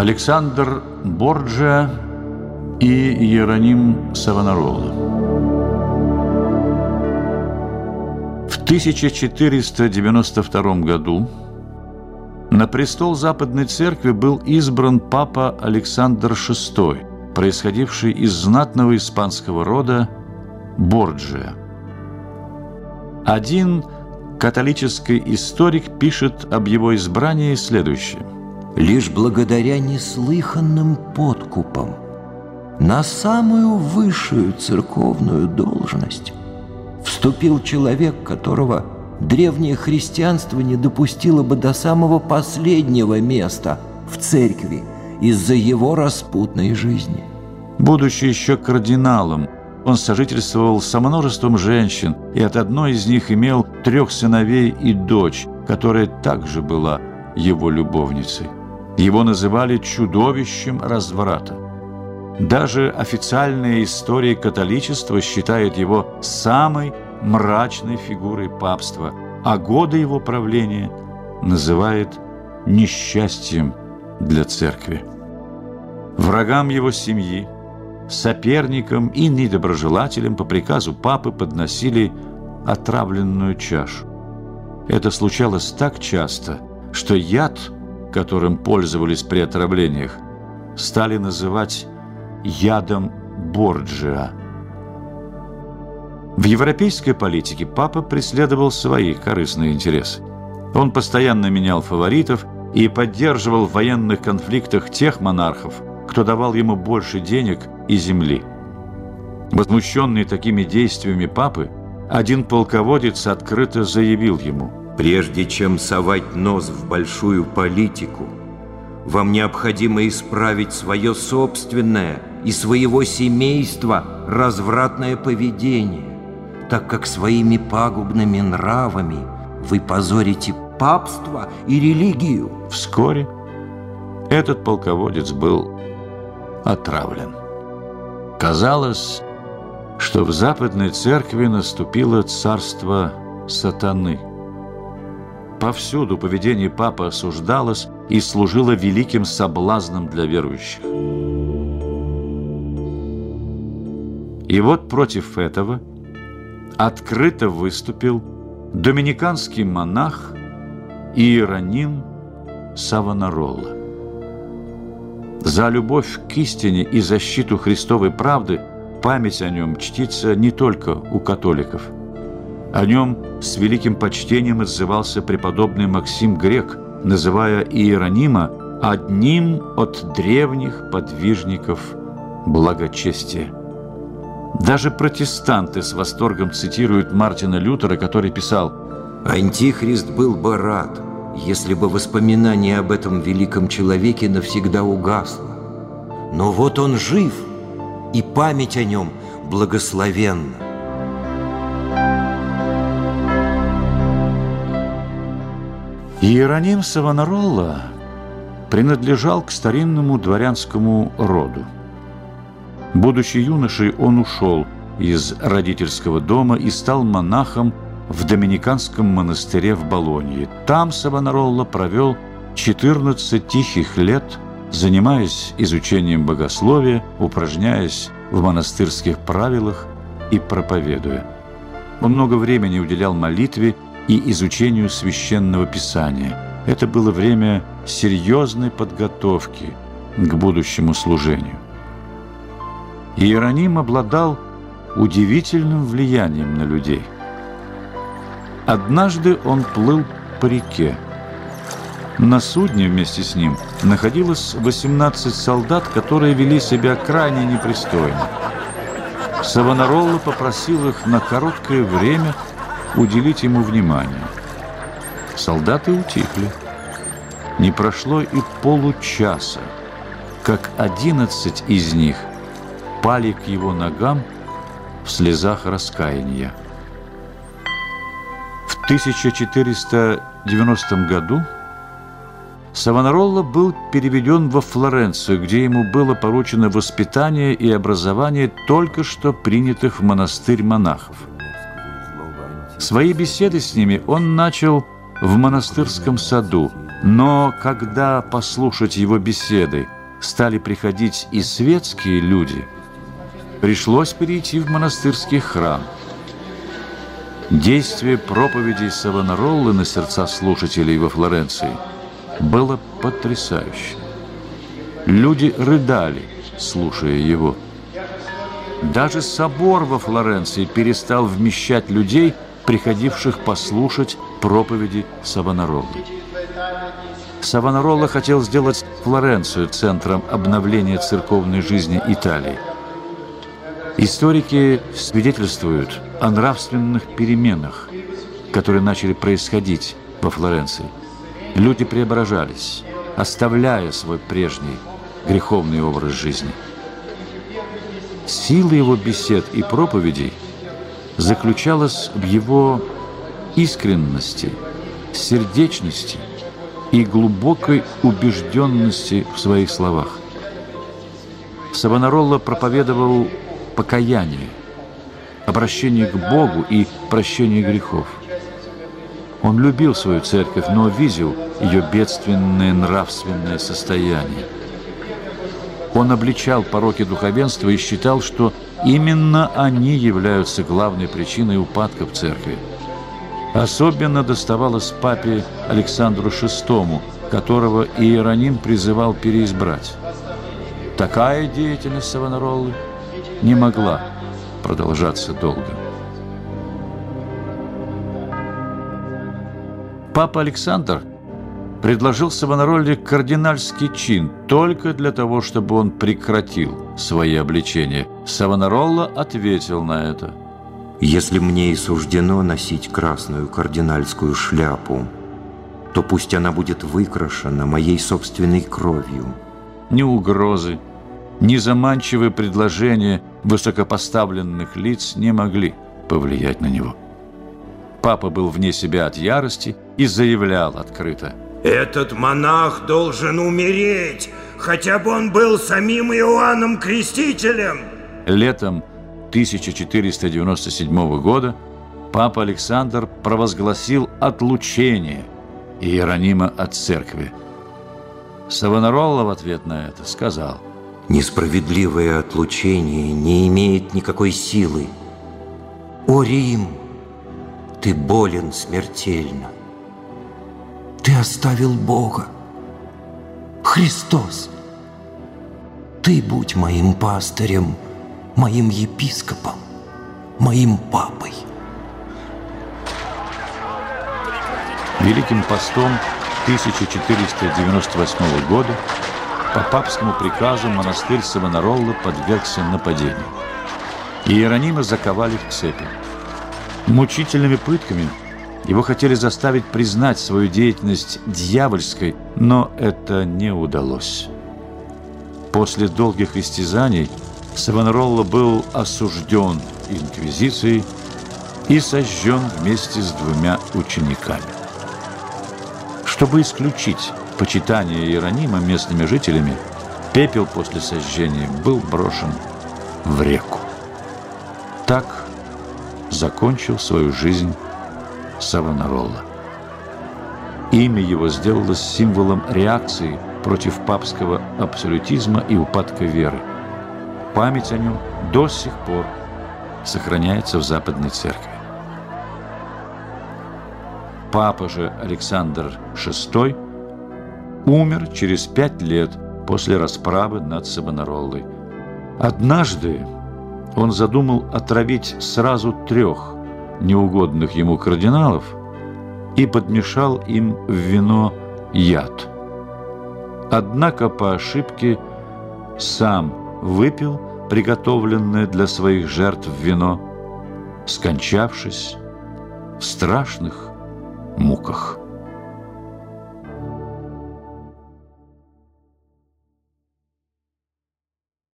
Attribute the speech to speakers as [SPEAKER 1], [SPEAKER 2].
[SPEAKER 1] Александр Борджиа и Иероним Савонарола. В 1492 году на престол Западной Церкви был избран папа Александр VI, происходивший из знатного испанского рода Борджиа. Один католический историк пишет об его избрании следующее –
[SPEAKER 2] лишь благодаря неслыханным подкупам на самую высшую церковную должность вступил человек, которого древнее христианство не допустило бы до самого последнего места в церкви из-за его распутной жизни.
[SPEAKER 1] Будучи еще кардиналом, он сожительствовал со множеством женщин, и от одной из них имел трех сыновей и дочь, которая также была его любовницей. Его называли чудовищем разврата. Даже официальная история католичества считает его самой мрачной фигурой папства, а годы его правления называет несчастьем для церкви. Врагам его семьи, соперникам и недоброжелателям по приказу папы подносили отравленную чашу. Это случалось так часто, что яд – которым пользовались при отравлениях, стали называть ядом Борджиа. В европейской политике папа преследовал свои корыстные интересы. Он постоянно менял фаворитов и поддерживал в военных конфликтах тех монархов, кто давал ему больше денег и земли. Возмущенный такими действиями папы, один полководец открыто заявил ему –
[SPEAKER 2] Прежде чем совать нос в большую политику, вам необходимо исправить свое собственное и своего семейства развратное поведение, так как своими пагубными нравами вы позорите папство и религию.
[SPEAKER 1] Вскоре этот полководец был отравлен. Казалось, что в Западной Церкви наступило царство сатаны – Повсюду поведение папы осуждалось и служило великим соблазном для верующих. И вот против этого открыто выступил доминиканский монах Иероним Савонаролла. За любовь к истине и защиту Христовой правды память о нем чтится не только у католиков – о нем с великим почтением отзывался преподобный Максим Грек, называя Иеронима одним от древних подвижников благочестия. Даже протестанты с восторгом цитируют Мартина Лютера, который писал
[SPEAKER 2] «Антихрист был бы рад, если бы воспоминание об этом великом человеке навсегда угасло. Но вот он жив, и память о нем благословенна.
[SPEAKER 1] Иероним Савонаролла принадлежал к старинному дворянскому роду. Будучи юношей, он ушел из родительского дома и стал монахом в Доминиканском монастыре в Болонье. Там Савонаролла провел 14 тихих лет, занимаясь изучением богословия, упражняясь в монастырских правилах и проповедуя. Он много времени уделял молитве и изучению священного писания. Это было время серьезной подготовки к будущему служению. Иероним обладал удивительным влиянием на людей. Однажды он плыл по реке. На судне вместе с ним находилось 18 солдат, которые вели себя крайне непристойно. Савонаролла попросил их на короткое время – уделить ему внимание. Солдаты утихли. Не прошло и получаса, как одиннадцать из них пали к его ногам в слезах раскаяния. В 1490 году Савонаролла был переведен во Флоренцию, где ему было поручено воспитание и образование только что принятых в монастырь монахов. Свои беседы с ними он начал в монастырском саду, Но когда послушать его беседы стали приходить и светские люди, пришлось перейти в монастырский храм. Действие проповедей Савонароллы на сердца слушателей во Флоренции было потрясающе. Люди рыдали, слушая его. Даже собор во Флоренции перестал вмещать людей, приходивших послушать проповеди Савонароллы. Савонаролла хотел сделать Флоренцию центром обновления церковной жизни Италии. Историки свидетельствуют о нравственных переменах, которые начали происходить во Флоренции. Люди преображались, оставляя свой прежний греховный образ жизни. Сила его бесед и проповедей заключалась в его искренности, сердечности и глубокой убежденности в своих словах. Савонаролла проповедовал покаяние, обращение к Богу и прощение грехов. Он любил свою церковь, но видел ее бедственное нравственное состояние. Он обличал пороки духовенства и считал, что именно они являются главной причиной упадка в церкви. Особенно доставалось папе Александру VI, которого Иероним призывал переизбрать. Такая деятельность Савонароллы не могла продолжаться долго. Папа Александр предложил Савонаролле кардинальский чин только для того, чтобы он прекратил свои обличения. Савонаролла ответил на это –
[SPEAKER 2] если мне и суждено носить красную кардинальскую шляпу, то пусть она будет выкрашена моей собственной кровью.
[SPEAKER 1] Ни угрозы, ни заманчивые предложения высокопоставленных лиц не могли повлиять на него. Папа был вне себя от ярости и заявлял открыто.
[SPEAKER 3] «Этот монах должен умереть, хотя бы он был самим Иоанном Крестителем!»
[SPEAKER 1] Летом 1497 года папа Александр провозгласил отлучение Иеронима от церкви. Савонаролла в ответ на это сказал
[SPEAKER 2] «Несправедливое отлучение не имеет никакой силы. О, Рим, ты болен смертельно. Ты оставил Бога. Христос, ты будь моим пастырем – моим епископом, моим папой.
[SPEAKER 1] Великим постом 1498 года по папскому приказу монастырь Савонаролла подвергся нападению. Иеронима заковали в цепи. Мучительными пытками его хотели заставить признать свою деятельность дьявольской, но это не удалось. После долгих истязаний Савонаролла был осужден инквизицией и сожжен вместе с двумя учениками. Чтобы исключить почитание Иеронима местными жителями, пепел после сожжения был брошен в реку. Так закончил свою жизнь Савонаролла. Имя его сделалось символом реакции против папского абсолютизма и упадка веры – Память о нем до сих пор сохраняется в Западной Церкви. Папа же Александр VI умер через пять лет после расправы над Савонароллой. Однажды он задумал отравить сразу трех неугодных ему кардиналов и подмешал им в вино яд. Однако по ошибке сам выпил приготовленное для своих жертв вино, скончавшись в страшных муках.